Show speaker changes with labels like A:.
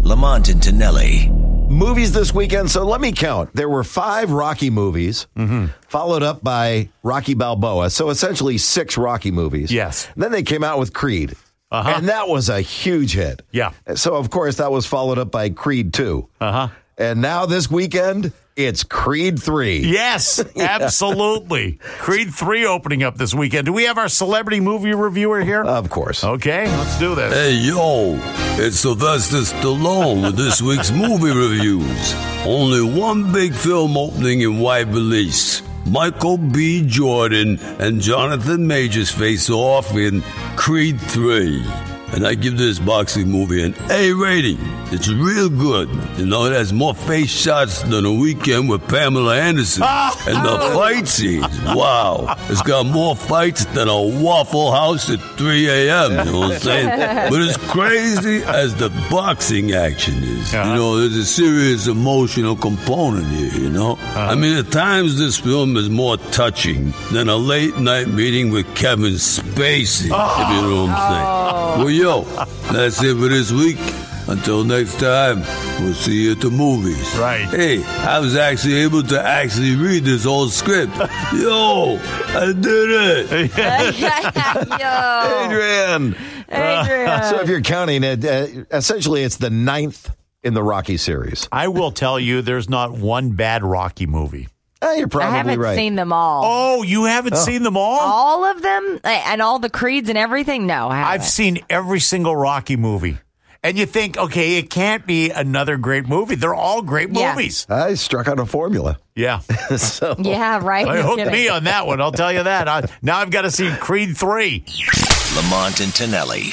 A: Lamont and Tonelli.
B: Movies this weekend, so let me count. There were five Rocky movies, followed up by Rocky Balboa. So essentially six Rocky movies.
C: Yes.
B: Then they came out with Creed.
C: Uh-huh.
B: And that was a huge hit.
C: Yeah.
B: So, of course, that was followed up by Creed 2.
C: Uh huh.
B: And now this weekend, it's Creed 3.
C: Yes, absolutely. Creed 3 opening up this weekend. Do we have our celebrity movie reviewer here?
B: Of course.
C: Okay, let's do this.
D: Hey yo, it's Sylvester Stallone with this week's movie reviews. Only one big film opening in wide release. Michael B. Jordan and Jonathan Majors face off in Creed 3. And I give this boxing movie an A rating. It's real good. You know, it has more face shots than a weekend with Pamela Anderson. and the fight scenes, wow. It's got more fights than a Waffle House at 3 a.m. You know what I'm saying? but as crazy as the boxing action is, you uh-huh. know, there's a serious emotional component here, you know? Uh-huh. I mean, at times this film is more touching than a late night meeting with Kevin Spacey, if you know what I'm saying. Oh. Well, yo, that's it for this week. Until next time, we'll see you at the movies.
C: Right.
D: Hey, I was actually able to actually read this whole script. Yo, I did it.
E: Yo,
B: Adrian.
E: Adrian.
B: So, if you're counting it, uh, essentially it's the ninth in the Rocky series.
C: I will tell you, there's not one bad Rocky movie.
B: Eh, you're
E: I haven't
B: right.
E: seen them all.
C: Oh, you haven't seen them all?
E: All of them and all the creeds and everything. No, I haven't.
C: I've seen every single Rocky movie. And you think, okay, it can't be another great movie. They're all great
E: Yeah.
C: movies.
B: I struck out a formula.
C: Yeah.
B: so,
E: Yeah, right.
C: They
E: No
C: hooked me on that one. I'll tell you that. I, now I've got to see Creed 3.
A: Lamont and Tonelli.